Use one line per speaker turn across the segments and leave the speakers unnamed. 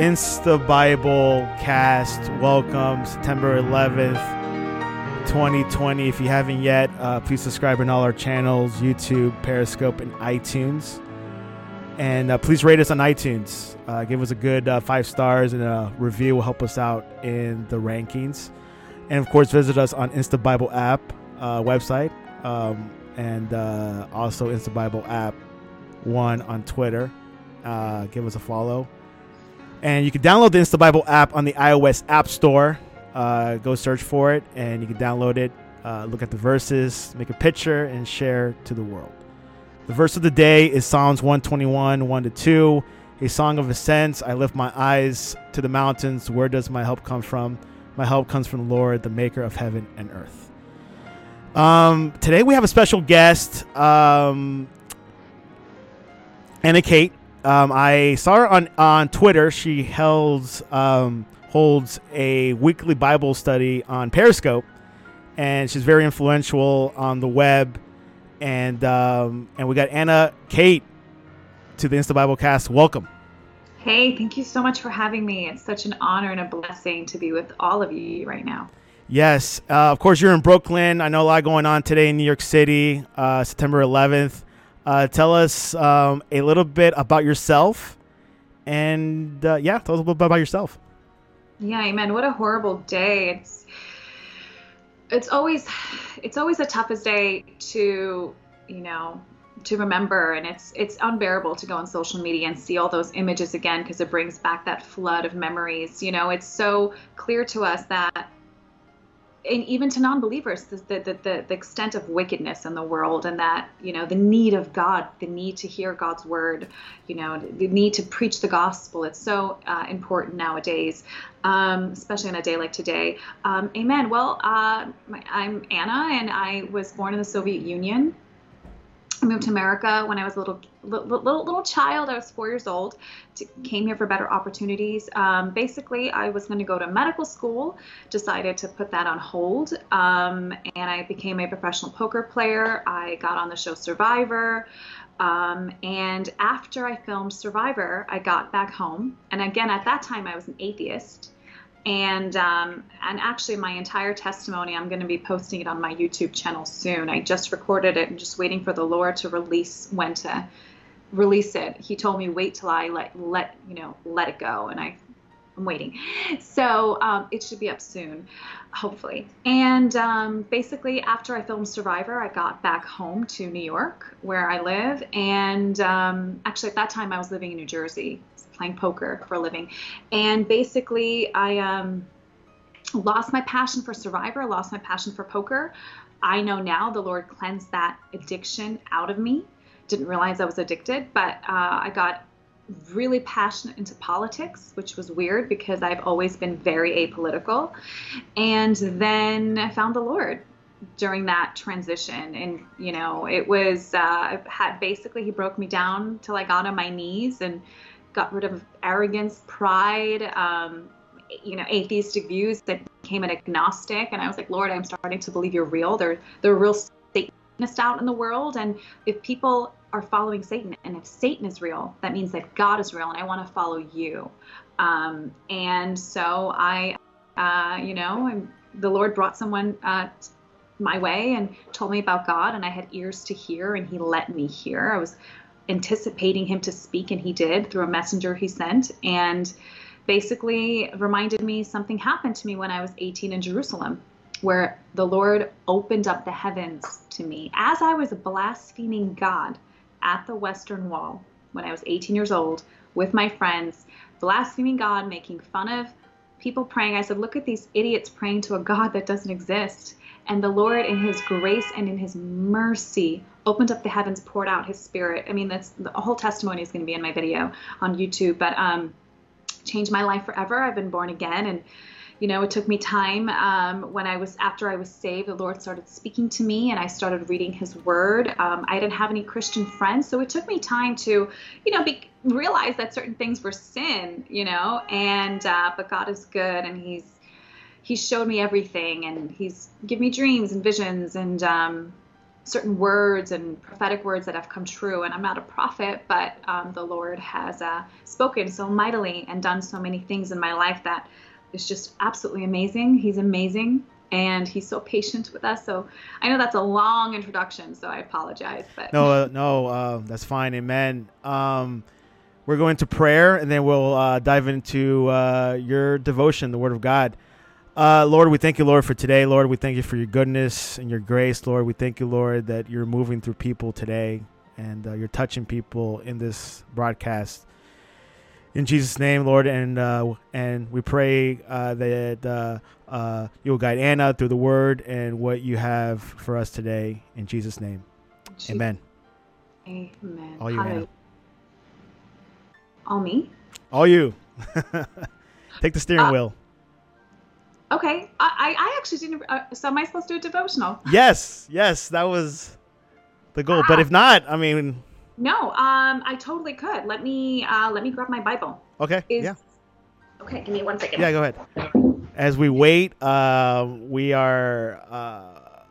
Insta Bible cast. Welcome, September 11th, 2020. If you haven't yet, uh, please subscribe on all our channels YouTube, Periscope, and iTunes. And uh, please rate us on iTunes. Uh, give us a good uh, five stars and a review will help us out in the rankings. And of course, visit us on Insta Bible app uh, website um, and uh, also Insta Bible app one on Twitter. Give us a follow. And you can download the Insta Bible app on the iOS App Store. Uh, go search for it, and you can download it. Uh, look at the verses, make a picture, and share to the world. The verse of the day is Psalms 121, 1 to 2. A song of ascents. I lift my eyes to the mountains. Where does my help come from? My help comes from the Lord, the maker of heaven and earth. Um, today we have a special guest, um, Anna Khait. Um, I saw her on, on Twitter. She holds um, holds a weekly Bible study on Periscope, and she's very influential on the web. And um, and we got Anna Khait to the Insta Bible Cast. Welcome.
Hey, thank you so much for having me. It's such an honor and a blessing to be with all of you right now.
Yes, uh, of course you're in Brooklyn. I know a lot going on today in New York City, uh, September 11th. Uh, tell us um, a little bit about yourself, and uh, yeah, tell us a little bit about yourself.
Yeah, amen. What a horrible day. It's it's always it's always the toughest day to you know to remember and it's it's unbearable to go on social media and see all those images again because it brings back that flood of memories you know it's so clear to us that and even to non-believers the, the, the, the extent of wickedness in the world and that you know the need of god the need to hear god's word you know the need to preach the gospel. It's so uh, important nowadays um, especially on a day like today. Um, amen. Well uh, my, i'm anna and i was born in the soviet union Moved to America when I was a little little little child. I was four years old. To, came here for better opportunities. Um, basically, I was going to go to medical school. Decided to put that on hold, um, and I became a professional poker player. I got on the show Survivor. Um, and after I filmed Survivor, I got back home. And again, at that time, I was an atheist and um, and actually my entire testimony i'm going to be posting it on my youtube channel soon. I just recorded it and just waiting for the lord to release when to release it. He told me wait till i let let you know let it go. And i i'm waiting so um, it should be up soon hopefully and um, basically after i filmed survivor i got back home to new york where i live and um, actually at that time i was living in new jersey playing poker for a living. And basically, I um, lost my passion for Survivor, lost my passion for poker. I know now the Lord cleansed that addiction out of me. Didn't realize I was addicted, but uh, I got really passionate into politics, which was weird because I've always been very apolitical. And then I found the Lord during that transition and you know it was uh had basically he broke me down till i got on my knees and got rid of arrogance, pride, um, you know, atheistic views that became an agnostic. And I was like, Lord, I'm starting to believe you're real. There, are real Satanists out in the world. And if people are following Satan, and if Satan is real, that means that God is real, and I want to follow you. Um, and so I, uh, you know, the Lord brought someone uh, my way and told me about God, and I had ears to hear, and He let me hear. I was anticipating him to speak, and he did through a messenger he sent. And basically reminded me something happened to me when I was 18 in Jerusalem, where the Lord opened up the heavens to me as I was blaspheming God at the Western Wall when I was 18 years old with my friends, blaspheming God, making fun of people praying. I said, Look at these idiots praying to a God that doesn't exist. And the Lord, in His grace and in His mercy, opened up the heavens, poured out His Spirit. I mean, that's the whole testimony is going to be in my video on YouTube, but um, changed my life forever. I've been born again, and you know, it took me time. Um, when I was after I was saved, the Lord started speaking to me, and I started reading His Word. Um, I didn't have any Christian friends, so it took me time to, you know, be, realize that certain things were sin, you know. And uh, but God is good, and He's He showed me everything, and He's given me dreams and visions, and um, certain words and prophetic words that have come true. And I'm not a prophet, but um, the Lord has uh, spoken so mightily and done so many things in my life that is just absolutely amazing. He's amazing and he's so patient with us. So I know that's a long introduction, so I apologize. But
no, uh, no, uh, that's fine. Amen. Um, we're going to prayer, and then we'll uh, dive into uh, your devotion, the Word of God. Uh, Lord, we thank you, Lord, for today. Lord, we thank you for your goodness and your grace. Lord, we thank you, Lord, that you're moving through people today and uh, you're touching people in this broadcast. In Jesus' name, Lord, and uh, and we pray uh, that uh, uh, you will guide Anna through the Word and what you have for us today. In Jesus' name, Jesus. Amen.
Amen.
All you, Anna.
All me.
All you. Take the steering wheel.
Okay, I, I actually didn't. Uh, so am I supposed to do a devotional?
Yes, yes, that was the goal. Ah. But if not, I mean.
No, um, I totally could. Let me uh, let me grab my Bible.
Okay. Is, yeah.
Okay, give me one second.
Yeah, go ahead. As we wait, uh, we are uh,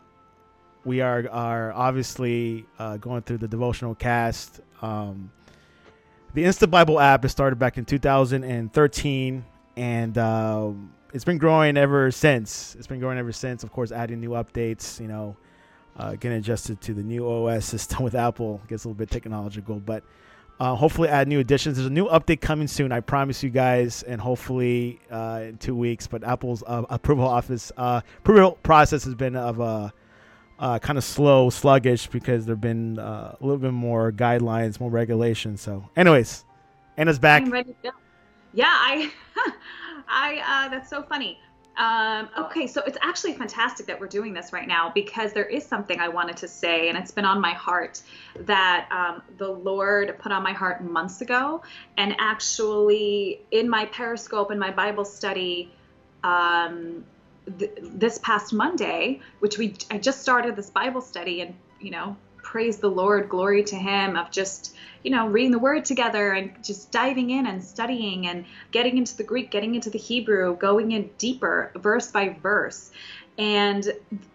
we are are obviously uh, going through the devotional cast. Um, the Insta Bible app is started back in 2013, and um, it's been growing ever since. It's been growing ever since. Of course, adding new updates. You know, uh, getting adjusted to the new OS system with Apple gets a little bit technological, but uh, hopefully add new additions. There's a new update coming soon. I promise you guys, and hopefully uh, in two weeks. But Apple's uh, approval office uh, approval process has been of a uh, kind of slow, sluggish because there've been a little bit more guidelines, more regulations. So, anyways, Anna's back.
Yeah, I. I that's so funny. Um, okay, so it's actually fantastic that we're doing this right now because there is something I wanted to say, and it's been on my heart that um, the Lord put on my heart months ago. And actually, in my Periscope and my Bible study um, th- this past Monday, which we I just started this Bible study, and you know, praise the Lord, glory to Him, of just, you know, reading the Word together and just diving in and studying and getting into the Greek, getting into the Hebrew, going in deeper, verse by verse. And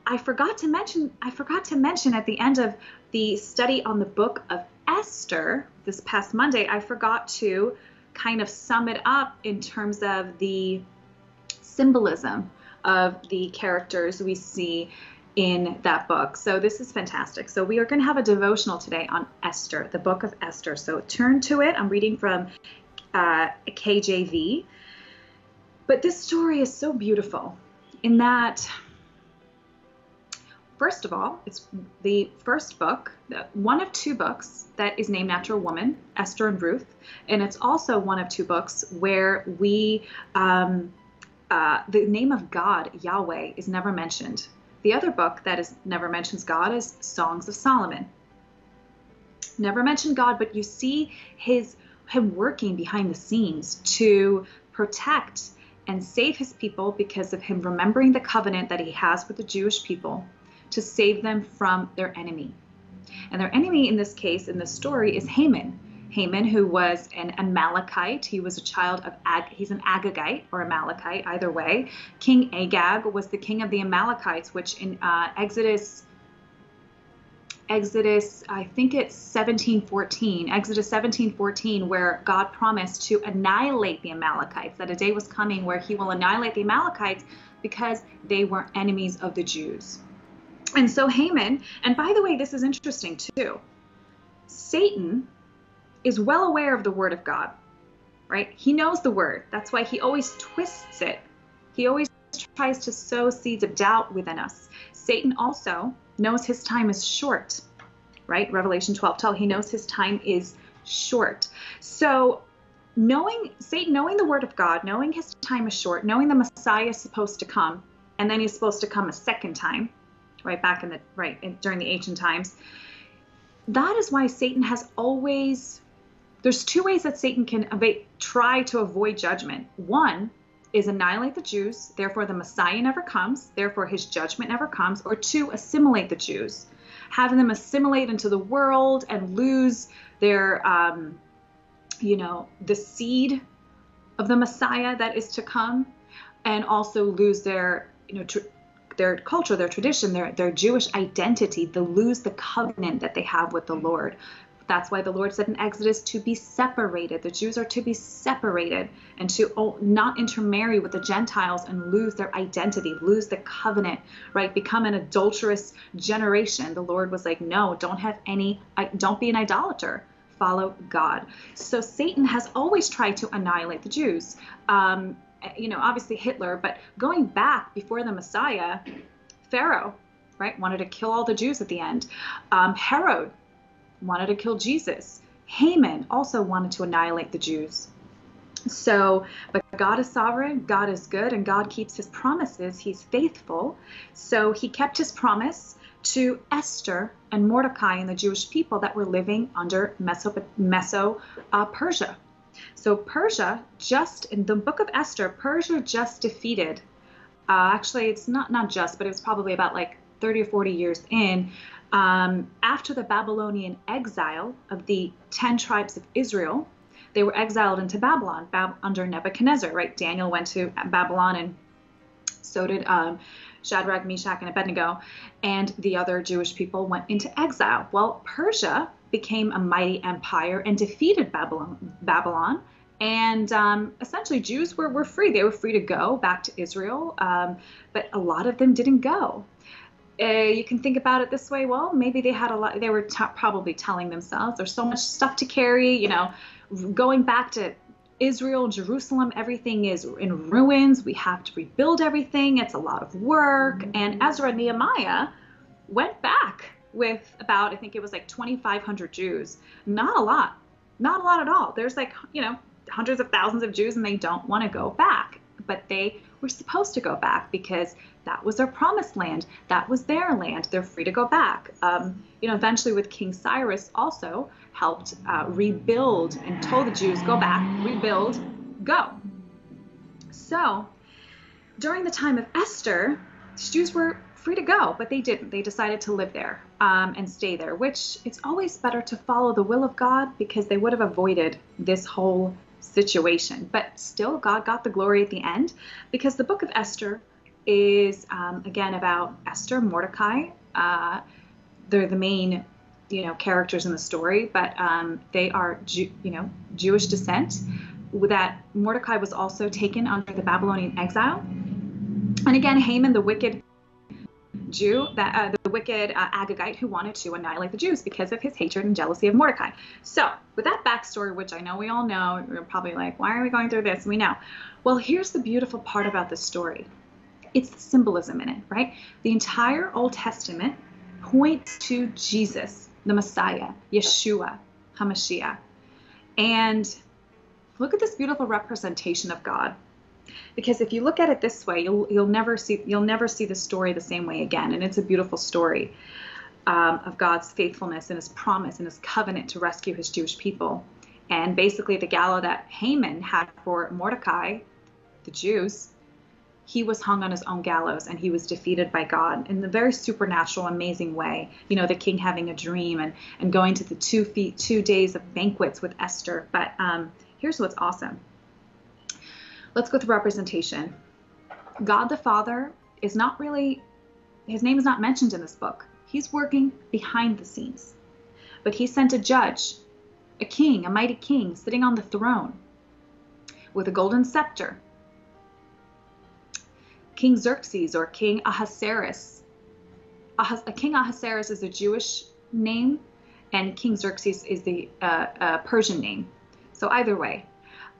I forgot to mention, I forgot to mention at the end of the study on the book of Esther this past Monday, I forgot to kind of sum it up in terms of the symbolism of the characters we see in that book. So this is fantastic. So we are going to have a devotional today on Esther, the book of Esther. So turn to it. I'm reading from uh, KJV. But this story is so beautiful in that, first of all, it's the first book, one of two books that is named after a woman, Esther and Ruth. And it's also one of two books where we, um, uh, the name of God, Yahweh, is never mentioned the other book that is never mentions God is Songs of Solomon. Never mention God, but you see his him working behind the scenes to protect and save his people because of him remembering the covenant that he has with the Jewish people to save them from their enemy. And their enemy in this case, in this story, is Haman. Haman, who was an Amalekite. He was a child of Ag, he's an Agagite or Amalekite, either way. King Agag was the king of the Amalekites, which in uh, Exodus Exodus, I think it's 1714, Exodus 1714, where God promised to annihilate the Amalekites, that a day was coming where he will annihilate the Amalekites because they were enemies of the Jews. And so Haman, and by the way, this is interesting too. Satan is well aware of the word of God, right? He knows the word. That's why he always twists it. He always tries to sow seeds of doubt within us. Satan also knows his time is short, right? Revelation 12 12, he knows his time is short. So, knowing Satan, knowing the word of God, knowing his time is short, knowing the Messiah is supposed to come, and then he's supposed to come a second time, right back in the right in, during the ancient times. That is why Satan has always there's two ways that Satan can try to avoid judgment. One is annihilate the Jews, therefore the Messiah never comes, therefore his judgment never comes, or two, assimilate the Jews, having them assimilate into the world and lose their, um, you know, the seed of the Messiah that is to come, and also lose their, you know, tr- their culture, their tradition, their their Jewish identity. They lose the covenant that they have with the Lord. That's why the Lord said in Exodus to be separated. The Jews are to be separated and to not intermarry with the Gentiles and lose their identity, lose the covenant, right? Become an adulterous generation. The Lord was like, no, don't have any, don't be an idolater. Follow God. So Satan has always tried to annihilate the Jews. Um, you know, obviously Hitler, but going back before the Messiah, Pharaoh, right, wanted to kill all the Jews at the end. Um, Herod wanted to kill Jesus. Haman also wanted to annihilate the Jews. So, but God is sovereign, God is good, and God keeps his promises. He's faithful. So he kept his promise to Esther and Mordecai and the Jewish people that were living under Meso, Meso uh, Persia. So Persia just in the book of Esther, Persia just defeated. Uh, actually, it's not not just, but it was probably about like 30 or 40 years in um, after the Babylonian exile of the 10 tribes of Israel, they were exiled into Babylon Bab- under Nebuchadnezzar, right? Daniel went to Babylon and so did um, Shadrach, Meshach, and Abednego, and the other Jewish people went into exile. Well, Persia became a mighty empire and defeated Babylon, Babylon and um, essentially Jews were, were free. They were free to go back to Israel, um, but a lot of them didn't go uh, you can think about it this way well maybe they had a lot they were t- probably telling themselves there's so much stuff to carry you know. Going back to israel jerusalem everything is in ruins we have to rebuild everything it's a lot of work. Mm-hmm. and ezra and nehemiah went back with about i think it was like 2500 jews. Not a lot not a lot at all. There's like you know hundreds of thousands of jews and they don't want to go back but they were supposed to go back because that was their promised land. That was their land. They're free to go back. Um, you know, eventually with King Cyrus also helped uh, rebuild and told the Jews, go back, rebuild, go. So during the time of Esther, the Jews were free to go, but they didn't. They decided to live there um, and stay there, which it's always better to follow the will of God because they would have avoided this whole situation. But still, God got the glory at the end because the book of Esther is um, again about Esther, Mordecai. Uh, they're the main, you know, characters in the story, but um, they are, Jew, you know, Jewish descent. That Mordecai was also taken under the Babylonian exile, and again, Haman, the wicked Jew, that uh, the wicked uh, Agagite who wanted to annihilate the Jews because of his hatred and jealousy of Mordecai. So, with that backstory, which I know we all know, we're probably like, why are we going through this? We know. Well, here's the beautiful part about this story it's the symbolism in it, right? The entire Old Testament points to Jesus, the Messiah, Yeshua, HaMashiach. And look at this beautiful representation of God. Because if you look at it this way, you'll you'll never see you'll never see the story the same way again. And it's a beautiful story um, of God's faithfulness and His promise and His covenant to rescue His Jewish people. And basically, the gallows that Haman had for Mordecai, the Jews, he was hung on his own gallows and he was defeated by God in a very supernatural, amazing way. You know, the king having a dream and, and going to the two feet, two days of banquets with Esther. But um, here's what's awesome. Let's go through representation. God the Father is not really, his name is not mentioned in this book. He's working behind the scenes. But he sent a judge, a king, a mighty king, sitting on the throne with a golden scepter King Xerxes or King Ahasuerus. Ahas- King Ahasuerus is a Jewish name, and King Xerxes is the uh, uh, Persian name. So either way,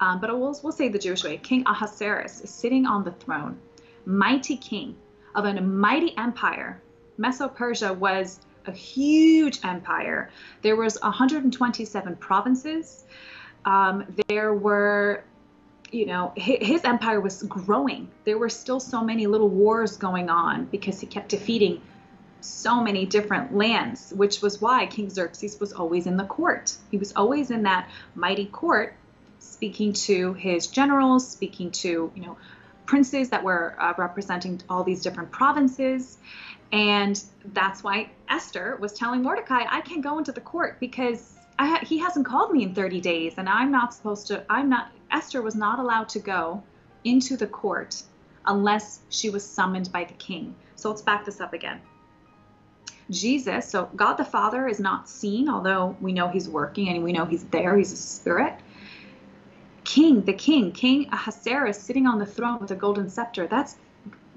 um, but we'll, we'll say the Jewish way. King Ahasuerus is sitting on the throne, mighty king of a mighty empire. Meso-Persia was a huge empire. There was 127 provinces. Um, there were you know, his empire was growing. There were still so many little wars going on because he kept defeating so many different lands, which was why King Xerxes was always in the court. He was always in that mighty court, speaking to his generals, speaking to, you know, princes that were uh, representing all these different provinces. And that's why Esther was telling Mordecai, I can't go into the court because ha- he hasn't called me in 30 days and I'm not supposed to, I'm not, Esther was not allowed to go into the court unless she was summoned by the king. So let's back this up again. Jesus, so God the Father is not seen, although we know he's working and we know he's there, he's a spirit. King, the king, King Ahasuerus sitting on the throne with a golden scepter, that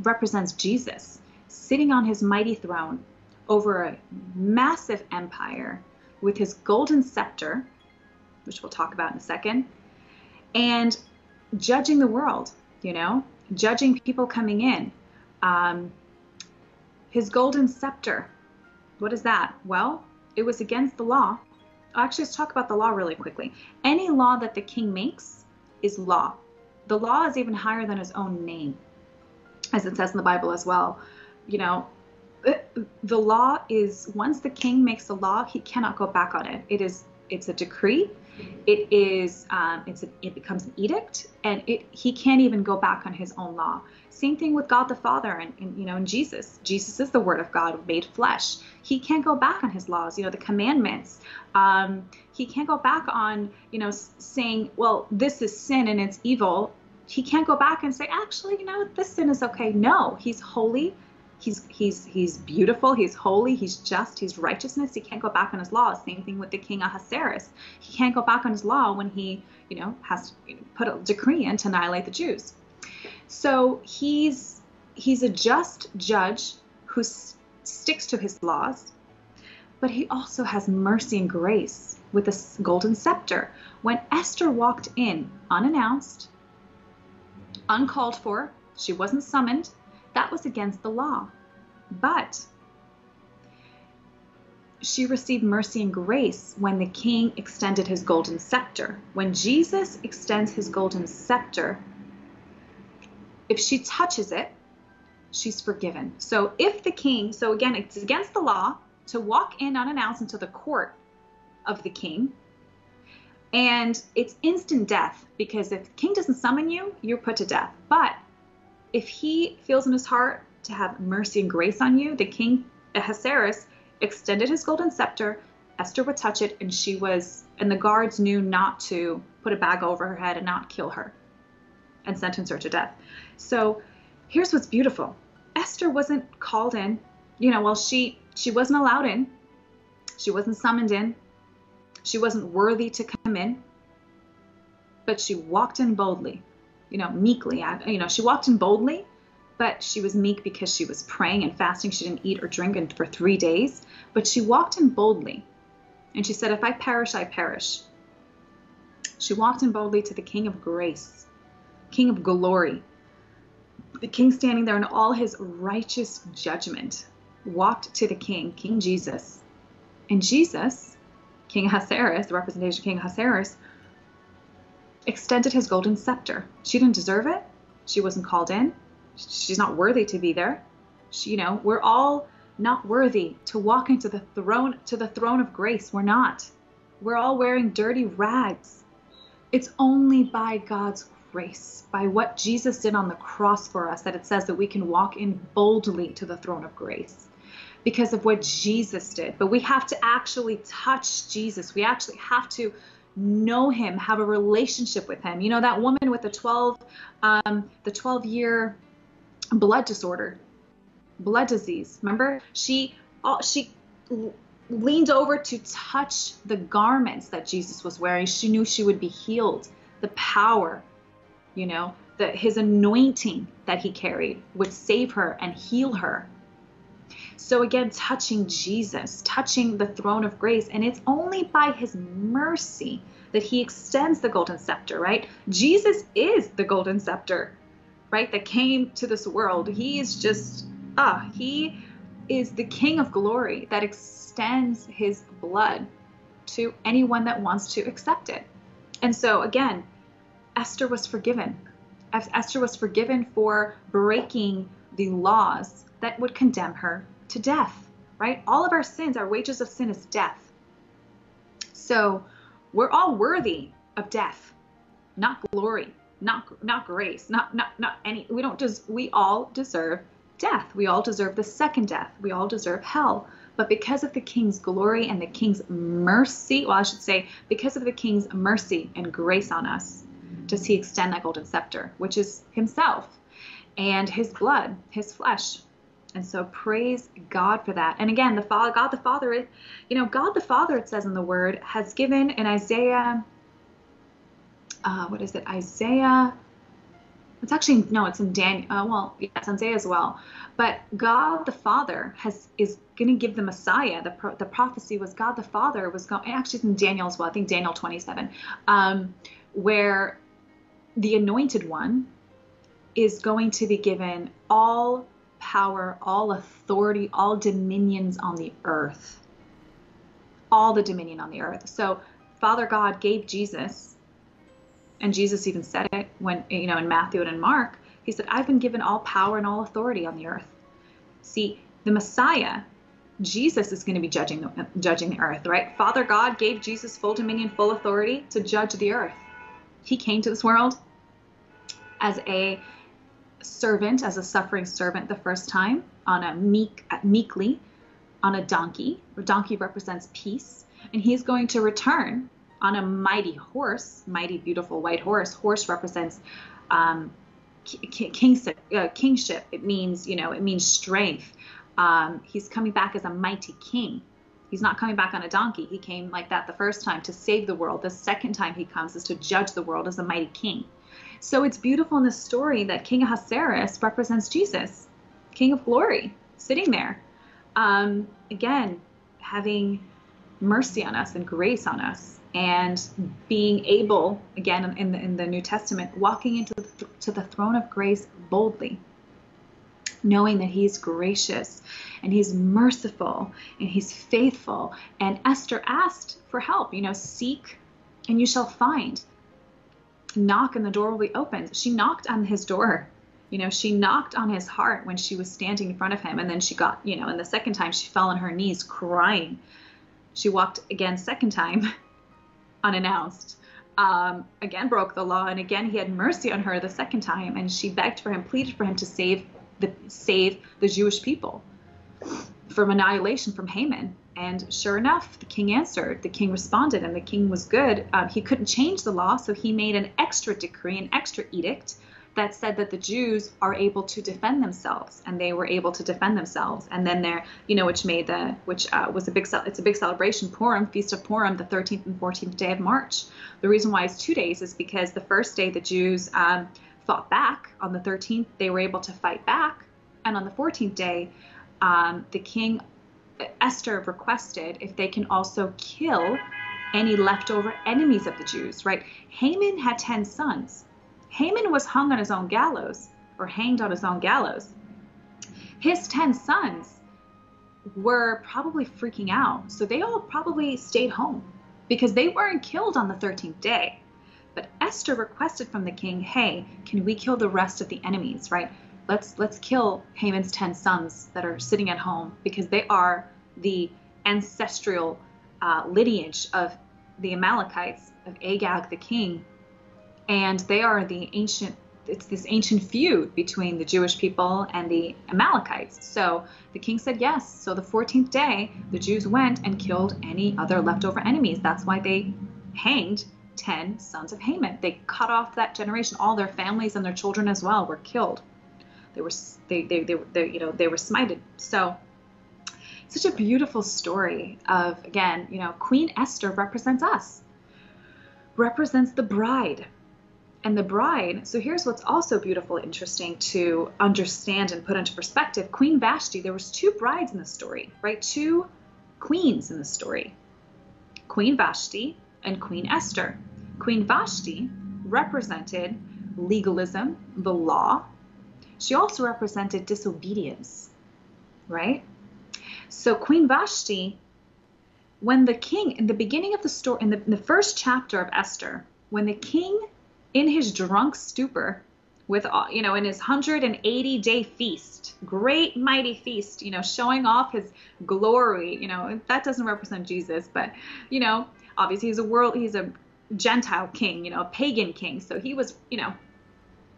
represents Jesus, sitting on his mighty throne over a massive empire with his golden scepter, which we'll talk about in a second, and judging the world, you know, judging people coming in. Um, his golden scepter, what is that? Well, it was against the law. Actually, let's talk about the law really quickly. Any law that the king makes is law. The law is even higher than his own name, as it says in the Bible as well. You know, the law is once the king makes a law, he cannot go back on it. It is it's a decree. It is um, a, it becomes an edict, and it he can't even go back on his own law. Same thing with God the Father, and, and you know, and Jesus. Jesus is the Word of God made flesh. He can't go back on his laws. You know, the commandments. Um, he can't go back on you know saying, well, this is sin and it's evil. He can't go back and say, actually, you know, this sin is okay. No, he's holy he's he's he's beautiful he's holy he's just he's righteousness. He can't go back on his law. Same thing with the king ahasuerus. He can't go back on his law when he you know has to put a decree in to annihilate the jews. So he's he's a just judge who s- sticks to his laws but he also has mercy and grace with a golden scepter. When esther walked in unannounced uncalled for she wasn't summoned that was against the law. But she received mercy and grace when the king extended his golden scepter. When Jesus extends his golden scepter, if she touches it, she's forgiven. So if the king, so again, it's against the law to walk in unannounced into the court of the king. And it's instant death because if the king doesn't summon you, you're put to death. But if he feels in his heart to have mercy and grace on you, the king Ahasuerus extended his golden scepter. Esther would touch it, and she was, and the guards knew not to put a bag over her head and not kill her and sentence her to death. So here's what's beautiful Esther wasn't called in, you know, well, she she wasn't allowed in, she wasn't summoned in, she wasn't worthy to come in, but she walked in boldly you know, meekly. You know, she walked in boldly, but she was meek because she was praying and fasting. She didn't eat or drink for three days, but she walked in boldly. And she said, If I perish, I perish. She walked in boldly to the King of grace, King of glory. The King standing there in all his righteous judgment walked to the King, King Jesus. And Jesus, King Ahasuerus, the representation of King Ahasuerus, extended his golden scepter. She didn't deserve it. She wasn't called in. She's not worthy to be there. She, you know, we're all not worthy to walk into the throne to the throne of grace. We're not. We're all wearing dirty rags. It's only by God's grace, by what Jesus did on the cross for us, that it says that we can walk in boldly to the throne of grace because of what Jesus did. But we have to actually touch Jesus. We actually have to know him, have a relationship with him. You know that woman with the 12 um, the 12 year blood disorder, blood disease. Remember, she all, she leaned over to touch the garments that Jesus was wearing. She knew she would be healed. The power, you know, that his anointing that he carried would save her and heal her. So again, touching Jesus, touching the throne of grace, and it's only by his mercy that he extends the golden scepter, right? Jesus is the golden scepter, right? That came to this world. He is just, ah, he is the king of glory that extends his blood to anyone that wants to accept it. And so again, Esther was forgiven. Esther was forgiven for breaking the laws that would condemn her to death, right? All of our sins, our wages of sin is death. So we're all worthy of death, not glory, not not grace, not not not any. We don't just. We all deserve death. We all deserve the second death. We all deserve hell. But because of the king's glory and the king's mercy, well, I should say, because of the king's mercy and grace on us, does he extend that golden scepter, which is himself. and his blood, his flesh. And so praise God for that. And again, the Father, God the Father, you know, God the Father, it says in the Word, has given in Isaiah, uh, what is it? Isaiah. It's actually no, it's in Daniel. Uh, well, yes, Isaiah as well. But God the Father has is going to give the Messiah. The pro, the prophecy was God the Father was going. Actually, it's in Daniel as well. I think Daniel 27, um, where the Anointed One is going to be given all power, all authority, all dominions on the earth. All the dominion on the earth. So Father God gave Jesus, and Jesus even said it when, you know, in Matthew and in Mark, he said, I've been given all power and all authority on the earth. See, the Messiah, Jesus is going to be judging the, judging the earth, right? Father God gave Jesus full dominion, full authority to judge the earth. He came to this world as a servant, as a suffering servant the first time on a meek, meekly on a donkey. A donkey represents peace, and he's going to return on a mighty horse, mighty beautiful white horse. Horse represents um, kingship, uh, kingship. It means, you know, it means strength. Um, he's coming back as a mighty king. He's not coming back on a donkey. He came like that the first time to save the world. The second time he comes is to judge the world as a mighty king. So it's beautiful in this story that King Ahasuerus represents Jesus, King of glory, sitting there. Um, again, having mercy on us and grace on us, and being able, again, in the, in the New Testament, walking into the, to the throne of grace boldly, knowing that He's gracious and He's merciful and He's faithful. And Esther asked for help, you know, seek and you shall find knock and the door will be opened. She knocked on his door. You know, she knocked on his heart when she was standing in front of him. And then she got, you know, and the second time she fell on her knees crying. She walked again, second time, unannounced. Um, again broke the law, and again he had mercy on her the second time, and she begged for him, pleaded for him to save the save the Jewish people from annihilation from Haman. And sure enough, the king answered. The king responded, and the king was good. Um, he couldn't change the law, so he made an extra decree, an extra edict that said that the Jews are able to defend themselves, and they were able to defend themselves. And then there, you know, which made the, which uh, was a big, it's a big celebration, Purim, Feast of Purim, the 13th and 14th day of March. The reason why it's two days is because the first day the Jews um, fought back. On the 13th, they were able to fight back, and on the 14th day, um, the king Esther requested if they can also kill any leftover enemies of the Jews, right? Haman had 10 sons. Haman was hung on his own gallows or hanged on his own gallows. His 10 sons were probably freaking out. So they all probably stayed home because they weren't killed on the 13th day. But Esther requested from the king, "Hey, can we kill the rest of the enemies, right? Let's let's kill Haman's ten sons that are sitting at home because they are the ancestral uh, lineage of the Amalekites of Agag the king, and they are the ancient. It's this ancient feud between the Jewish people and the Amalekites. So the king said yes. So the 14th day, the Jews went and killed any other leftover enemies. That's why they hanged 10 sons of Haman. They cut off that generation. All their families and their children as well were killed. They were they they they, they you know they were smited. So such a beautiful story of again you know Queen Esther represents us, represents the bride. And the bride, so here's what's also beautiful, interesting to understand and put into perspective. Queen Vashti, there was two brides in the story, right? Two queens in the story. Queen Vashti and Queen Esther. Queen Vashti represented legalism, the law, she also represented disobedience, right? So Queen Vashti, when the king, in the beginning of the story, in the, in the first chapter of Esther, when the king, in his drunk stupor, with you know in his 180 day feast great mighty feast you know showing off his glory you know that doesn't represent jesus but you know obviously he's a world he's a gentile king you know a pagan king so he was you know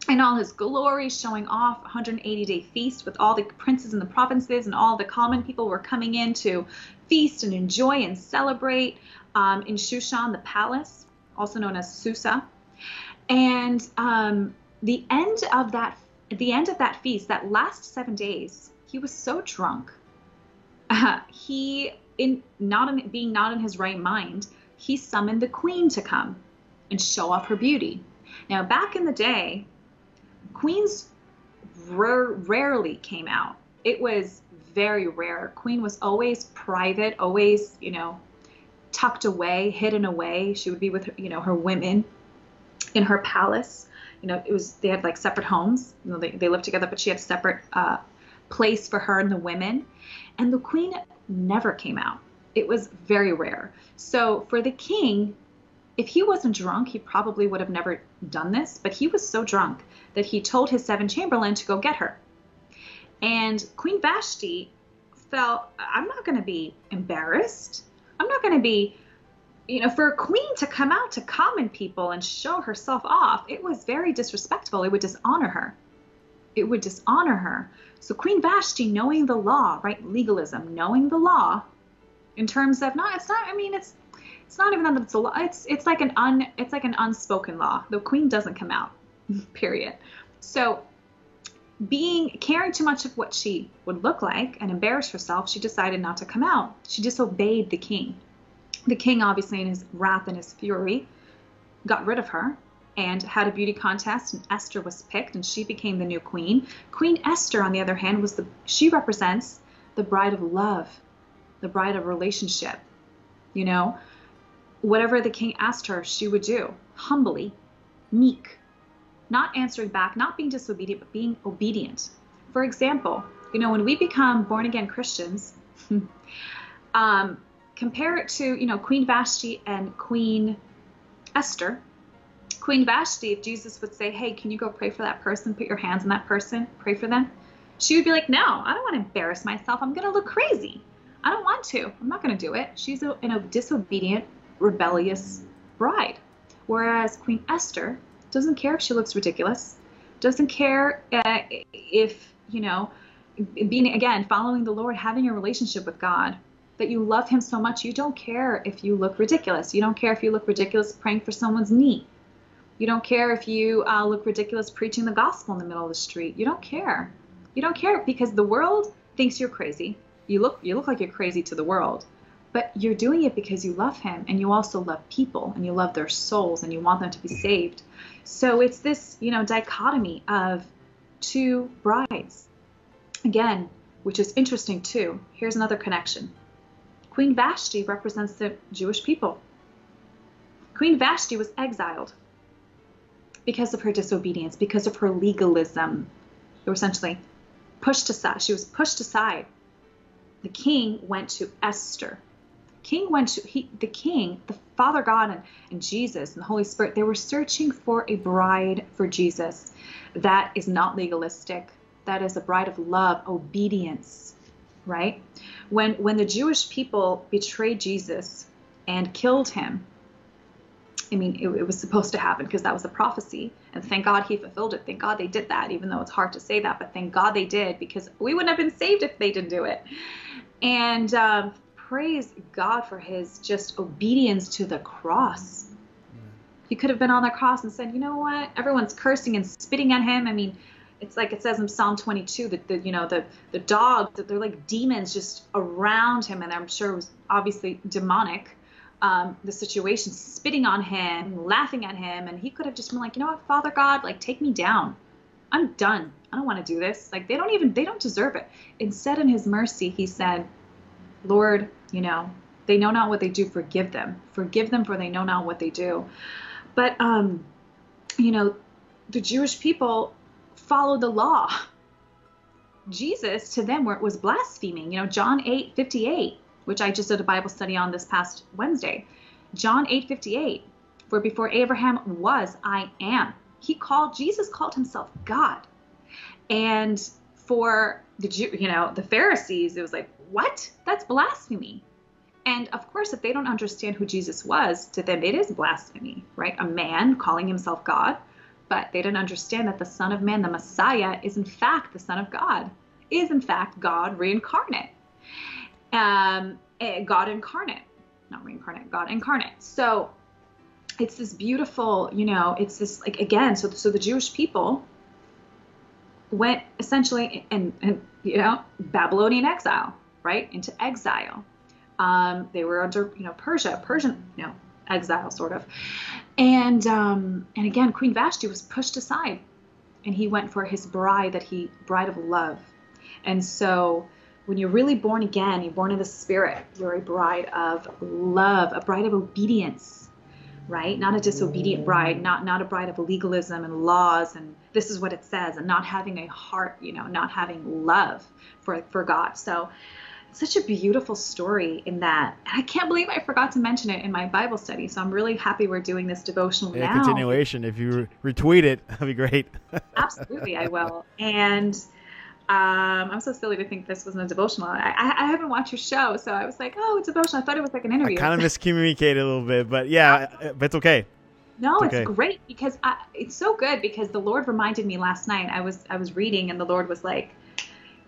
in all his glory, showing off 180 day feast with all the princes and the provinces, and all the common people were coming in to feast and enjoy and celebrate um, in Shushan, the palace, also known as Susa. And um, the end of that at the end of that feast, that last seven days, he was so drunk. Uh, he, in not in, being not in his right mind, he summoned the queen to come and show off her beauty. Now, back in the day, queens rarely came out. It was very rare. Queen was always private, always, you know, tucked away, hidden away. She would be with, her, you know, her women in her palace. You know, it was they had like separate homes. You know, they, they lived together, but she had separate uh, place for her and the women. And the queen never came out. It was very rare. So for the king, if he wasn't drunk, he probably would have never done this. But he was so drunk that he told his seven chamberlain to go get her. And Queen Vashti felt, I'm not going to be embarrassed. I'm not going to be, you know, for a queen to come out to common people and show herself off, it was very disrespectful. It would dishonor her. It would dishonor her. So Queen Vashti, knowing the law, right? Legalism, knowing the law, in terms of not, it's not. I mean, it's it's not even that it's a law. It's it's like an un it's like an unspoken law. The queen doesn't come out. Period. So being caring too much of what she would look like and embarrass herself, she decided not to come out. She disobeyed the king. The king, obviously, in his wrath and his fury, got rid of her and had a beauty contest, and Esther was picked, and she became the new queen. Queen Esther, on the other hand, was the she represents the bride of love, the bride of relationship. You know, whatever the king asked her, she would do humbly, meek, not answering back, not being disobedient, but being obedient. For example, you know, when we become born again Christians, um, compare it to, you know, Queen Vashti and Queen Esther. Queen Vashti, if Jesus would say, Hey, can you go pray for that person? Put your hands on that person, pray for them. She would be like, No, I don't want to embarrass myself. I'm going to look crazy. I don't want to. I'm not going to do it. She's a, a disobedient, rebellious bride. Whereas Queen Esther, doesn't care if she looks ridiculous, doesn't care uh, if, you know, being, again, following the Lord, having a relationship with God, that you love Him so much, you don't care if you look ridiculous. You don't care if you look ridiculous praying for someone's knee. You don't care if you uh, look ridiculous preaching the gospel in the middle of the street. You don't care. You don't care because the world thinks you're crazy. You look you look like you're crazy to the world but you're doing it because you love him and you also love people and you love their souls and you want them to be saved. So it's this you know dichotomy of two brides. Again which is interesting too. Here's another connection. Queen vashti represents the jewish people. Queen vashti was exiled because of her disobedience because of her legalism. They were essentially pushed aside. She was pushed aside. The king went to esther king went to he, the king the father god and, and jesus and the holy spirit they were searching for a bride for jesus that is not legalistic that is a bride of love obedience right when when the jewish people betrayed jesus and killed him I mean, it, it was supposed to happen because that was a prophecy. And thank God he fulfilled it. Thank God they did that, even though it's hard to say that, but thank God they did because we wouldn't have been saved if they didn't do it. And um, praise God for his just obedience to the cross. He could have been on the cross and said, you know what? Everyone's cursing and spitting at him. I mean, it's like it says in Psalm 22 that the you know the the dogs that they're like demons just around him, and I'm sure it was obviously demonic. Um, the situation, spitting on him, laughing at him, and he could have just been like, you know what, Father God, like take me down. I'm done. I don't want to do this. Like they don't even they don't deserve it. Instead, in His mercy, He said, Lord, you know, they know not what they do, forgive them. Forgive them for they know not what they do. But, um, you know, the Jewish people followed the law. Jesus, to them, where it was blaspheming. You know, John 8 58, which I just did a Bible study on this past Wednesday. John 8 58, for before Abraham was, I am. He called, Jesus called himself God. And for the Jew, you know, the Pharisees, it was like, what? That's blasphemy. And of course, if they don't understand who Jesus was, to them it is blasphemy, right? A man calling himself God, but they didn't understand that the Son of Man, the Messiah, is in fact the Son of God, is in fact God reincarnate, um, eh, God incarnate, not reincarnate, God incarnate. So it's this beautiful, you know, it's this like again, so so the Jewish people went essentially in, in you know Babylonian exile, right into exile. Um, they were under you know Persia, Persian you know exile sort of, and um, and again Queen Vashti was pushed aside, and he went for his bride that he bride of love, and so when you're really born again, you're born in the spirit. You're a bride of love, a bride of obedience, right? Not a disobedient bride, not not a bride of legalism and laws and this is what it says, and not having a heart, you know, not having love for for God. So such a beautiful story in that. And I can't believe I forgot to mention it in my Bible study. So I'm really happy we're doing this devotional
yeah,
now.
Continuation. If you retweet it, that'd be great.
Absolutely, I will. And um, I'm so silly to think this wasn't a devotional. I, I, haven't watched your show, so I was like, oh, it's a devotional. I thought it was like an interview.
I kind of miscommunicated a little bit, but yeah, but it's okay.
No, it's, okay. great because I, it's so good because the Lord reminded me last night. I was I was reading and the Lord was like,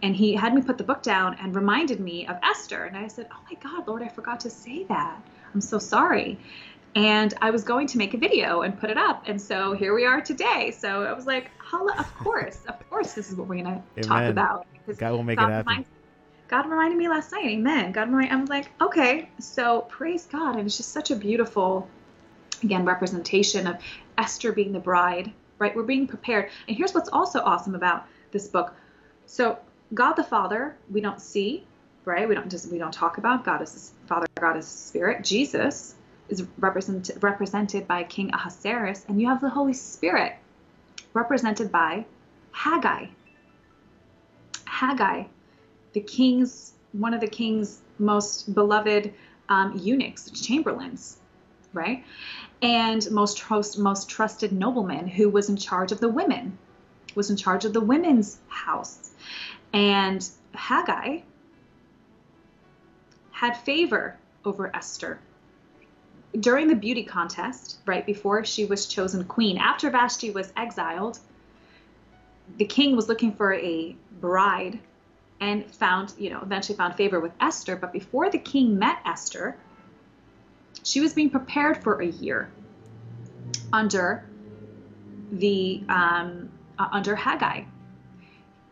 and He had me put the book down and reminded me of Esther, and I said, oh my God, Lord, I forgot to say that. I'm so sorry and I was going to make a video and put it up. And so here we are today. So I was like, of course, of course, this is what we're going to talk about.
God will make God it happen. Reminds,
God reminded me last night. Amen. God reminded, I'm like, okay, so praise God. And it's just such a beautiful, again, representation of Esther being the bride, right? We're being prepared. And here's what's also awesome about this book. So God the Father, we don't see, right? We don't just, we don't talk about God as the Father, God is Spirit. Jesus, is represent, represented by King Ahasuerus, and you have the Holy Spirit represented by Haggai. Haggai, the king's one of the king's most beloved um, eunuchs, chamberlains, right? And most trust, most trusted nobleman who was in charge of the women, was in charge of the women's house. And Haggai had favor over Esther during the beauty contest, right before she was chosen queen, after Vashti was exiled, the king was looking for a bride and found, you know, eventually found favor with Esther. But before the king met Esther, she was being prepared for a year under the um, uh, under Haggai.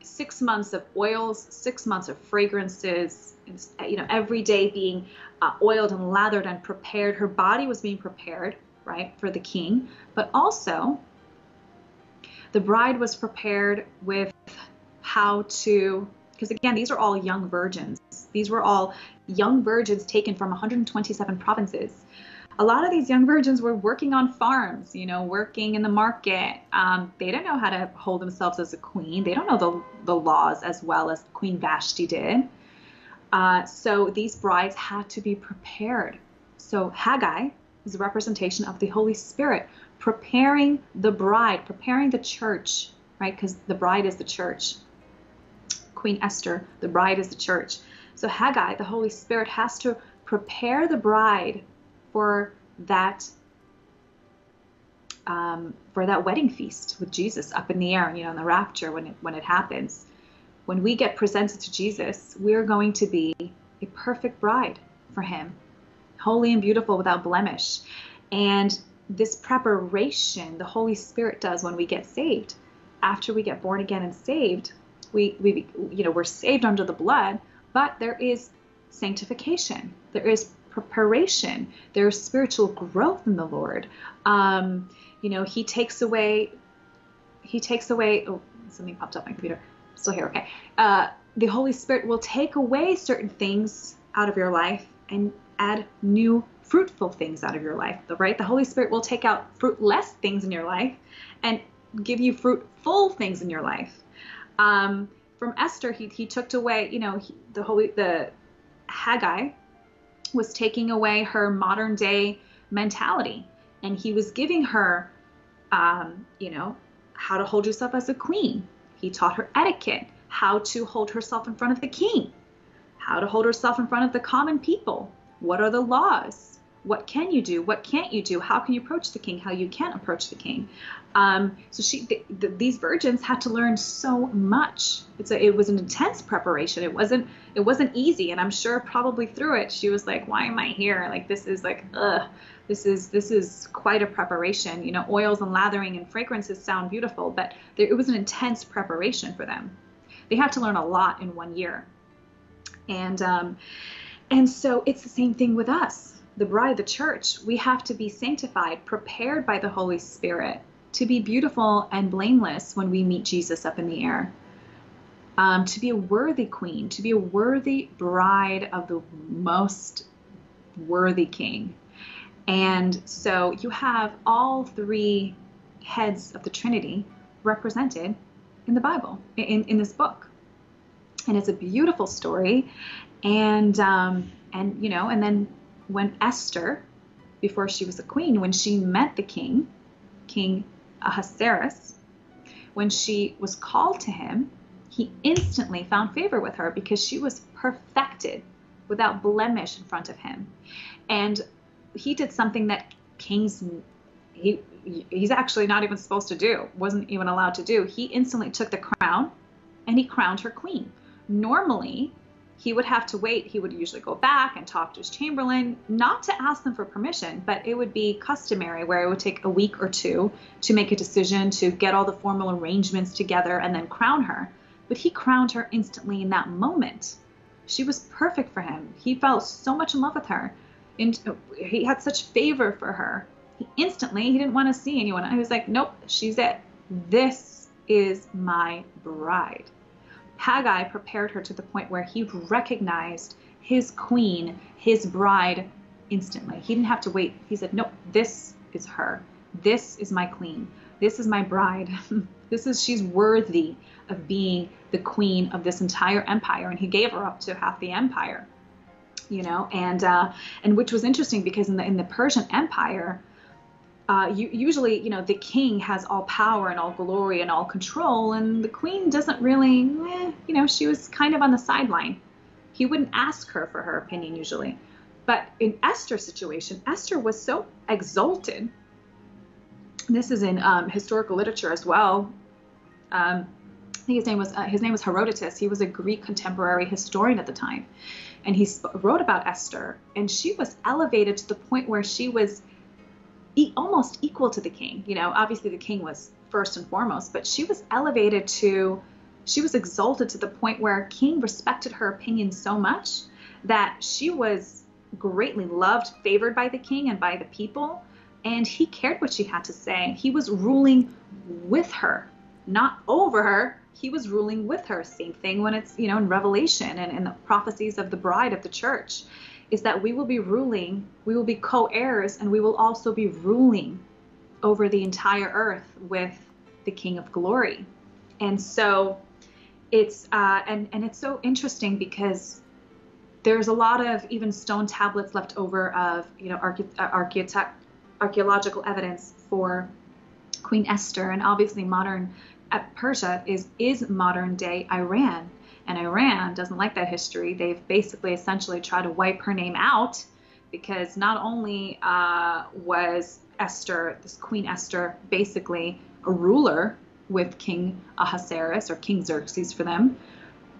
Six months of oils, six months of fragrances, you know, every day being uh, oiled and lathered and prepared. Her body was being prepared, right, for the king, but also the bride was prepared with how to, because again, these are all young virgins. These were all young virgins taken from 127 provinces. A lot of these young virgins were working on farms, you know, working in the market. Um, they don't know how to hold themselves as a queen. They don't know the, the laws as well as Queen Vashti did. Uh, so these brides had to be prepared. So Haggai is a representation of the Holy Spirit preparing the bride, preparing the church, right? Because the bride is the church. Queen Esther, the bride is the church. So Haggai, the Holy Spirit, has to prepare the bride for that um, for that wedding feast with Jesus up in the air, you know, in the rapture when it when it happens when we get presented to Jesus, we're going to be a perfect bride for him, holy and beautiful without blemish. And this preparation the Holy Spirit does when we get saved. After we get born again and saved, we, we you know, we're saved under the blood, but there is sanctification. There is preparation. There is spiritual growth in the Lord. Um, you know, he takes away, he takes away, oh, something popped up my computer still here, okay. Uh, the Holy Spirit will take away certain things out of your life and add new fruitful things out of your life, right? The Holy Spirit will take out fruitless things in your life and give you fruitful things in your life. Um, from Esther, he, he took away, you know, he, the holy, the Haggai was taking away her modern day mentality, and he was giving her, um, you know, how to hold yourself as a queen, he taught her etiquette, how to hold herself in front of the king, how to hold herself in front of the common people. What are the laws? What can you do? What can't you do? How can you approach the king how you can't approach the king? Um, so she th- th- these virgins had to learn so much. It's a, it was an intense preparation. It wasn't it wasn't easy and i'm sure probably through it she was like why am i here? Like this is like ugh this is this is quite a preparation. You know oils and lathering and fragrances sound beautiful but there, it was an intense preparation for them. They had to learn a lot in one year. And um, and so it's the same thing with us the bride, the church, we have to be sanctified, prepared by the Holy Spirit to be beautiful and blameless when we meet Jesus up in the air. Um, to be a worthy queen, to be a worthy bride of the most worthy king. And so you have all three heads of the Trinity represented in the Bible, in, in this book. And it's a beautiful story. And, um, and, you know, and then when Esther, before she was a queen, when she met the king, King Ahasuerus, when she was called to him, he instantly found favor with her because she was perfected without blemish in front of him. And he did something that kings he he's actually not even supposed to do, wasn't even allowed to do. He instantly took the crown and he crowned her queen. Normally, he would have to wait. He would usually go back and talk to his chamberlain, not to ask them for permission, but it would be customary where it would take a week or two to make a decision, to get all the formal arrangements together, and then crown her. But he crowned her instantly in that moment. She was perfect for him. He fell so much in love with her. And uh, he had such favor for her. He instantly, he didn't want to see anyone. He was like, nope, she's it. This is my bride. Haggai prepared her to the point where he recognized his queen, his bride, instantly. He didn't have to wait. He said, Nope, this is her. This is my queen. This is my bride. this is, she's worthy of being the queen of this entire empire. And he gave her up to half the empire, you know, and, uh, and which was interesting because in the, in the Persian Empire, uh, you, usually, you know, the king has all power and all glory and all control, and the queen doesn't really, eh, you know, she was kind of on the sideline. He wouldn't ask her for her opinion usually. But in Esther's situation, Esther was so exalted. This is in um, historical literature as well. Um, I think his name was uh, his name was Herodotus. He was a Greek contemporary historian at the time, and he wrote about Esther. And she was elevated to the point where she was e- almost equal to the king. You know, obviously the king was first and foremost, but she was elevated to, she was exalted to the point where king respected her opinion so much that she was greatly loved, favored by the king and by the people, and he cared what she had to say. He was ruling with her, not over her. He was ruling with her. Same thing when it's, you know, in Revelation and in the prophecies of the bride of the church is that we will be ruling, we will be co heirs, and we will also be ruling over the entire earth with the King of Glory. And so it's, uh, and, and it's so interesting because there's a lot of even stone tablets left over of, you know, archae- archaeological evidence for Queen Esther, and obviously modern uh, Persia is is modern day Iran. And Iran doesn't like that history. They've basically essentially tried to wipe her name out because not only uh, was Esther, this Queen Esther, basically a ruler with King Ahasuerus or King Xerxes for them,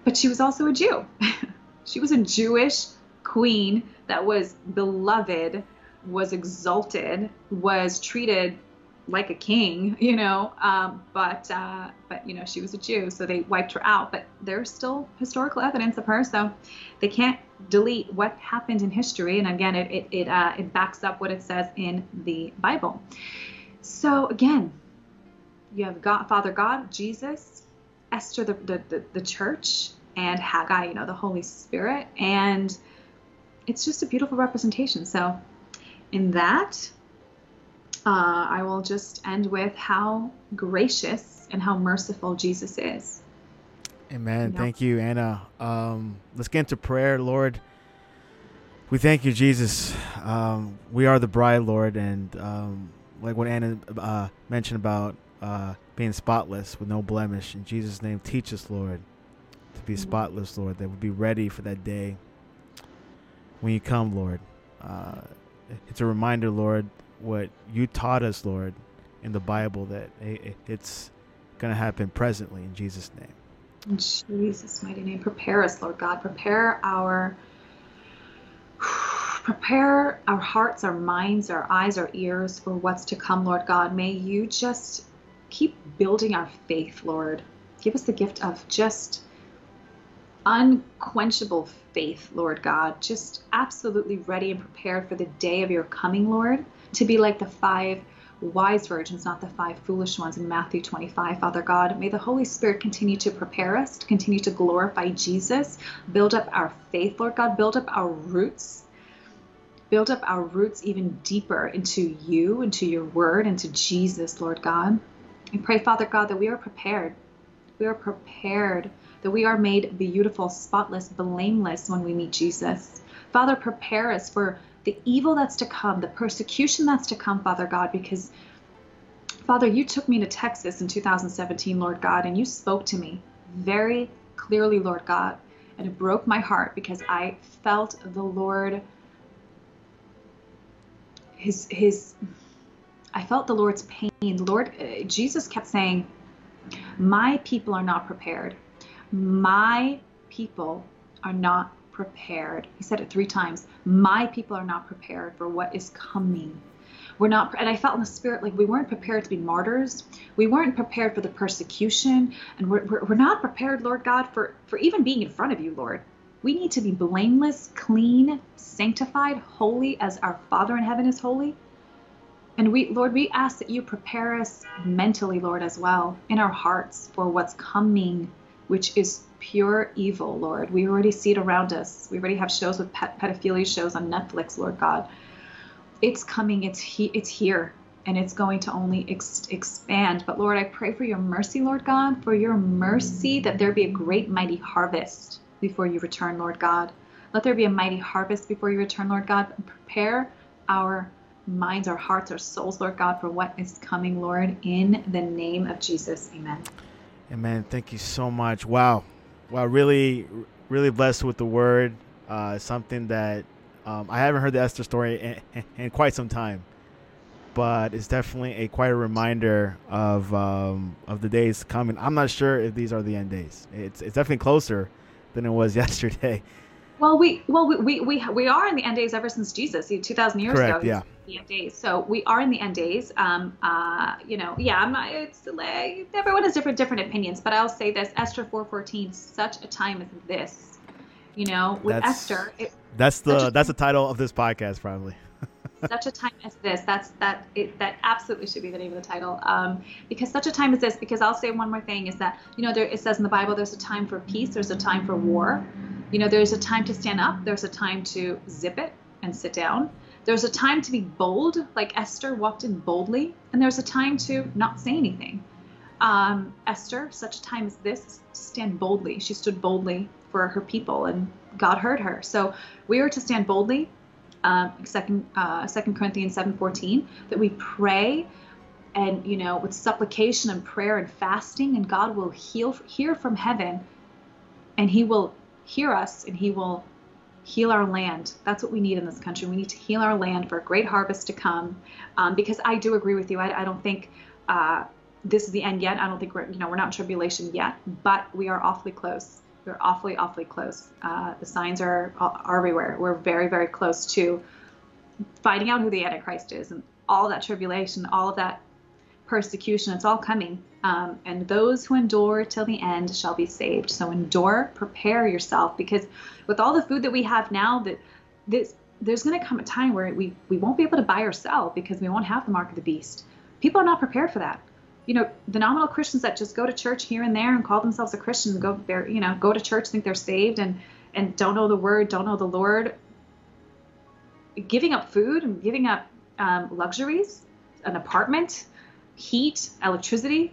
but she was also a Jew. she was a Jewish queen that was beloved, was exalted, was treated like a king, you know. Um, but uh, but you know she was a Jew, so they wiped her out. But there's still historical evidence of her, so they can't delete what happened in history. And again, it it it, uh, it backs up what it says in the Bible. So again, you have God, Father God, Jesus, Esther, the the, the, the church, and Haggai, you know, the Holy Spirit, and it's just a beautiful representation. So in that uh, I will just end with how gracious and how merciful Jesus is.
Amen. Thank you, Anna. Um, let's get into prayer, Lord. We thank you, Jesus. Um, we are the bride, Lord, and um, like what Anna uh, mentioned about uh, being spotless with no blemish. In Jesus' name, teach us, Lord, to be spotless, Lord, that we be ready for that day when you come, Lord. Uh, it's a reminder, Lord, what you taught us, Lord, in the Bible that it's going to happen presently in Jesus' name.
In Jesus' mighty name, prepare us, Lord God. Prepare our prepare our hearts, our minds, our eyes, our ears for what's to come, Lord God. May you just keep building our faith, Lord. Give us the gift of just unquenchable faith, Lord God. Just absolutely ready and prepared for the day of your coming, Lord. To be like the five wise virgins, not the five foolish ones in Matthew 25, Father God. May the Holy Spirit continue to prepare us, to continue to glorify Jesus, build up our faith, Lord God, build up our roots, build up our roots even deeper into you, into your word, into Jesus, Lord God. I pray, Father God, that we are prepared. We are prepared, that we are made beautiful, spotless, blameless when we meet Jesus. Father, prepare us for the evil that's to come, the persecution that's to come, Father God, because Father, you took me to Texas in 2017, Lord God, and you spoke to me very clearly, Lord God, and it broke my heart because I felt the Lord his his I felt the Lord's pain. Lord uh, Jesus kept saying, "My people are not prepared. My people are not prepared. He said it three times. My people are not prepared for what is coming. We're not, and I felt in the spirit like we weren't prepared to be martyrs. We weren't prepared for the persecution, and we're, we're, we're not prepared, Lord God, for, for even being in front of you, Lord. We need to be blameless, clean, sanctified, holy as our Father in heaven is holy. And we, Lord, we ask that you prepare us mentally, Lord, as well, in our hearts for what's coming, which is pure evil, Lord. We already see it around us. We already have shows with pedophilia shows on Netflix, Lord God. It's coming. It's he- it's here, and it's going to only ex- expand. But Lord, I pray for your mercy, Lord God, for your mercy that there be a great mighty harvest before you return, Lord God. Let there be a mighty harvest before you return, Lord God. Prepare our minds, our hearts, our souls, Lord God, for what is coming, Lord, in the name of Jesus. Amen.
Amen. Thank you so much. Wow well, really, really blessed with the word. Uh, something that um, I haven't heard the Esther story in, in, quite some time, but it's definitely a quite a reminder of um, of the days coming. I'm not sure if these are the end days. It's it's definitely closer than it was yesterday.
Well, we well we we we, we are in the end days ever since Jesus, two thousand years
Correct,
ago.
Yeah.
The end days. So we are in the end days. Um. Uh. You know. Yeah. I'm not. It's like everyone has different different opinions, but I'll say this: Esther four fourteen. Such a time as this. You know, with that's, Esther. It,
that's the that's the title of this podcast, probably.
Such a time as this. That's that. It, that absolutely should be the name of the title. Um, because such a time as this. Because I'll say one more thing is that you know there it says in the Bible there's a time for peace, there's a time for war. You know, there's a time to stand up, there's a time to zip it and sit down. There's a time to be bold, like Esther walked in boldly, and there's a time to not say anything. Um, Esther, such a time as this, stand boldly. She stood boldly for her people, and God heard her. So we are to stand boldly. Uh, second, uh, Second Corinthians seven fourteen, that we pray, and you know, with supplication and prayer and fasting, and God will heal, hear from heaven, and He will hear us and he will heal our land. That's what we need in this country. We need to heal our land for a great harvest to come. Um, because I do agree with you. I, I don't think uh, this is the end yet. I don't think we're, you know, we're not in tribulation yet, but we are awfully close. We're awfully, awfully close. Uh, the signs are, are everywhere. We're very, very close to finding out who the Antichrist is and all that tribulation, all of that persecution. It's all coming. Um, and those who endure till the end shall be saved. So endure, prepare yourself, because with all the food that we have now, that this there's going to come a time where we we won't be able to buy or sell because we won't have the mark of the beast. People are not prepared for that. You know, the nominal Christians that just go to church here and there and call themselves a Christian, go there, you know, go to church, think they're saved, and and don't know the word, don't know the Lord. Giving up food and giving up um, luxuries, an apartment, heat, electricity,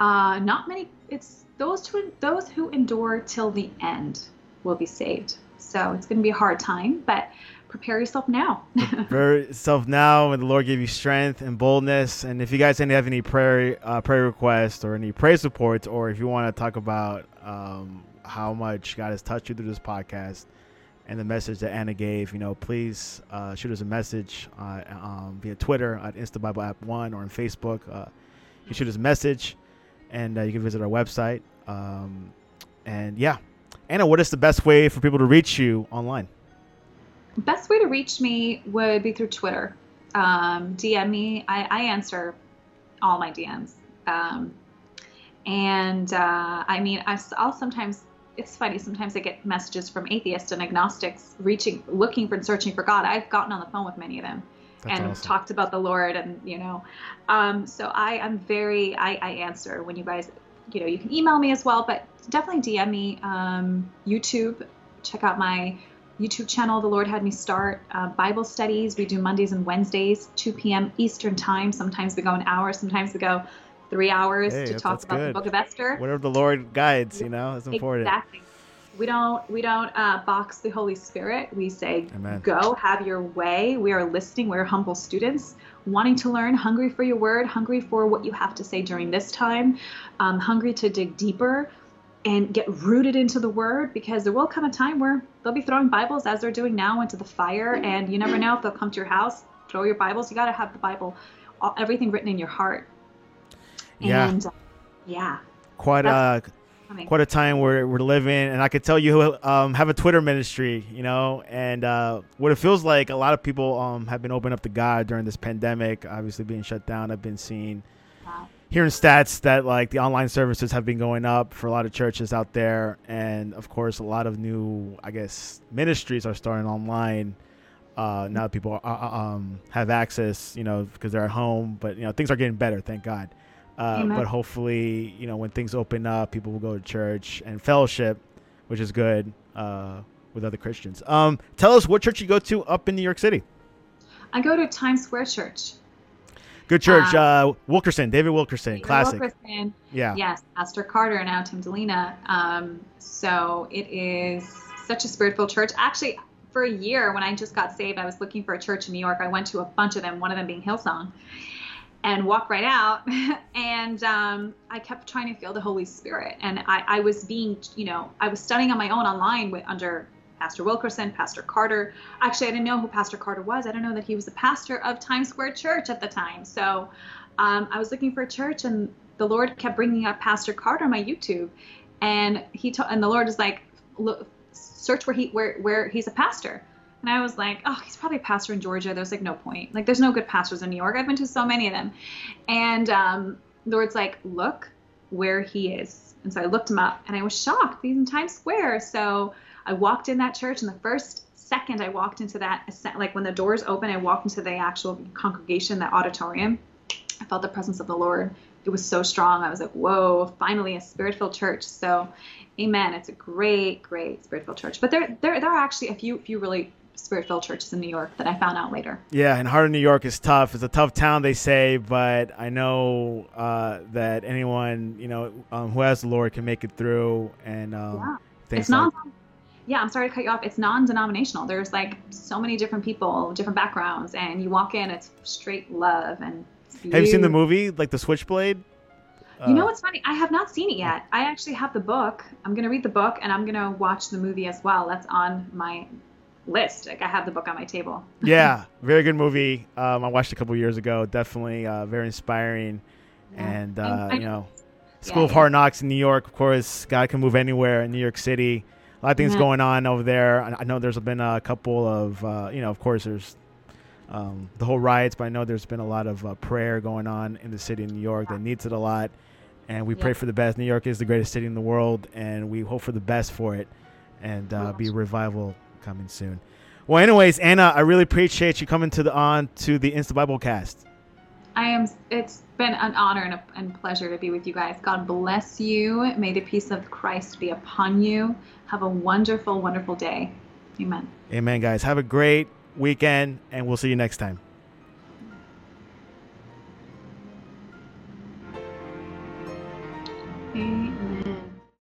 uh, not many. It's those who those who endure till the end will be saved. So it's going to be a hard time, but prepare yourself now.
prepare yourself now, and the Lord give you strength and boldness. And if you guys have any prayer uh, prayer requests or any prayer support, or if you want to talk about um, how much God has touched you through this podcast, and the message that Anna gave, you know, please uh, shoot us a message uh, um, via Twitter at Insta Bible App One or on Facebook. Uh, you shoot us a message, and uh, you can visit our website. Um, and yeah, Anna, what is the best way for people to reach you online?
Best way to reach me would be through Twitter. Um, DM me. I, I, answer all my DMs. Um, and uh, I mean, I, will sometimes it's funny. Sometimes I get messages from atheists and agnostics reaching, looking for and searching for God. I've gotten on the phone with many of them That's and awesome. talked about the Lord, and you know, um, so I am very. I, I, answer when you guys, you know, you can email me as well, but definitely DM me. Um, YouTube, check out my YouTube channel. The Lord had me start uh, Bible studies. We do Mondays and Wednesdays, 2 p.m. Eastern time. Sometimes we go an hour. Sometimes we go three hours hey, to talk about good. the book of Esther.
Whatever the Lord guides, you know, it's important.
Exactly. We don't we don't uh, box the Holy Spirit. We say, Amen. "Go, have your way." We are listening. We're humble students, wanting to learn, hungry for your word, hungry for what you have to say during this time, um, hungry to dig deeper and get rooted into the word because there will come a time where they'll be throwing Bibles as they're doing now into the fire, and you never know if they'll come to your house, throw your Bibles. You got to have the Bible, everything written in your heart
yeah.
And, uh, yeah.
Quite a quite a time where we're living, and I could tell you um, have a Twitter ministry, you know, and uh, what it feels like. A lot of people um, have been open up to God during this pandemic, obviously being shut down. I've been seeing. Wow. Hearing stats that like the online services have been going up for a lot of churches out there, and of course, a lot of new, I guess, ministries are starting online. Uh, now that people are, uh, um, have access, you know, because they're at home. But you know, things are getting better, thank God. Uh, but hopefully, you know, when things open up, people will go to church and fellowship, which is good uh, with other Christians. Um, tell us what church you go to up in New York City.
I go to Times Square Church.
Good church. Uh, uh Wilkerson, David Wilkerson, David classic.
Wilkerson. Yeah. Yes, Pastor Carter now Tim Dilena. Um, so it is such a spiritual church. Actually, for a year when I just got saved, I was looking for a church in New York. I went to a bunch of them, one of them being Hillsong and walk right out. and um, I kept trying to feel the Holy Spirit. And I, I, was being, you know, I was studying on my own online with under Pastor Wilkerson, Pastor Carter. Actually, I didn't know who Pastor Carter was. I don't know that he was the pastor of Times Square Church at the time. So um, I was looking for a church, and the Lord kept bringing up Pastor Carter on my YouTube. And he told, and the Lord is like, look, search where he where where he's a pastor. And I was like, oh, he's probably a pastor in Georgia. There's like no point. Like, there's no good pastors in New York. I've been to so many of them. And um, the Lord's like, look where he is. And so I looked him up and I was shocked. He's in Times Square. So I walked in that church, and the first second I walked into that, like when the doors open, I walked into the actual congregation, that auditorium. I felt the presence of the Lord. It was so strong. I was like, whoa, finally a spirit filled church. So, amen. It's a great, great spirit filled church. But there, there, there are actually a few, few really spirit-filled churches in New York that I found out later.
Yeah, and heart of New York is tough. It's a tough town, they say, but I know uh, that anyone you know um, who has the Lord can make it through. And um, yeah.
it's. Like- yeah, I'm sorry to cut you off. It's non-denominational. There's like so many different people, different backgrounds, and you walk in, it's straight love and.
Have you seen the movie, like the Switchblade?
You know uh, what's funny? I have not seen it yet. I actually have the book. I'm gonna read the book and I'm gonna watch the movie as well. That's on my list. Like I have the book on my table.
yeah, very good movie. Um, I watched a couple years ago. Definitely uh, very inspiring, yeah. and uh, you know, School yeah, of Hard Knocks in New York. Of course, God can move anywhere in New York City. A lot of things mm-hmm. going on over there. I know there's been a couple of uh, you know, of course, there's um, the whole riots, but I know there's been a lot of uh, prayer going on in the city of New York that needs it a lot. And we pray for the best. New York is the greatest city in the world, and we hope for the best for it, and uh, be revival coming soon. Well, anyways, Anna, I really appreciate you coming to the on to the Insta Bible cast.
I am. It's been an honor and a and pleasure to be with you guys. God bless you. May the peace of Christ be upon you. Have a wonderful, wonderful day. Amen.
Amen, guys. Have a great weekend, and we'll see you next time.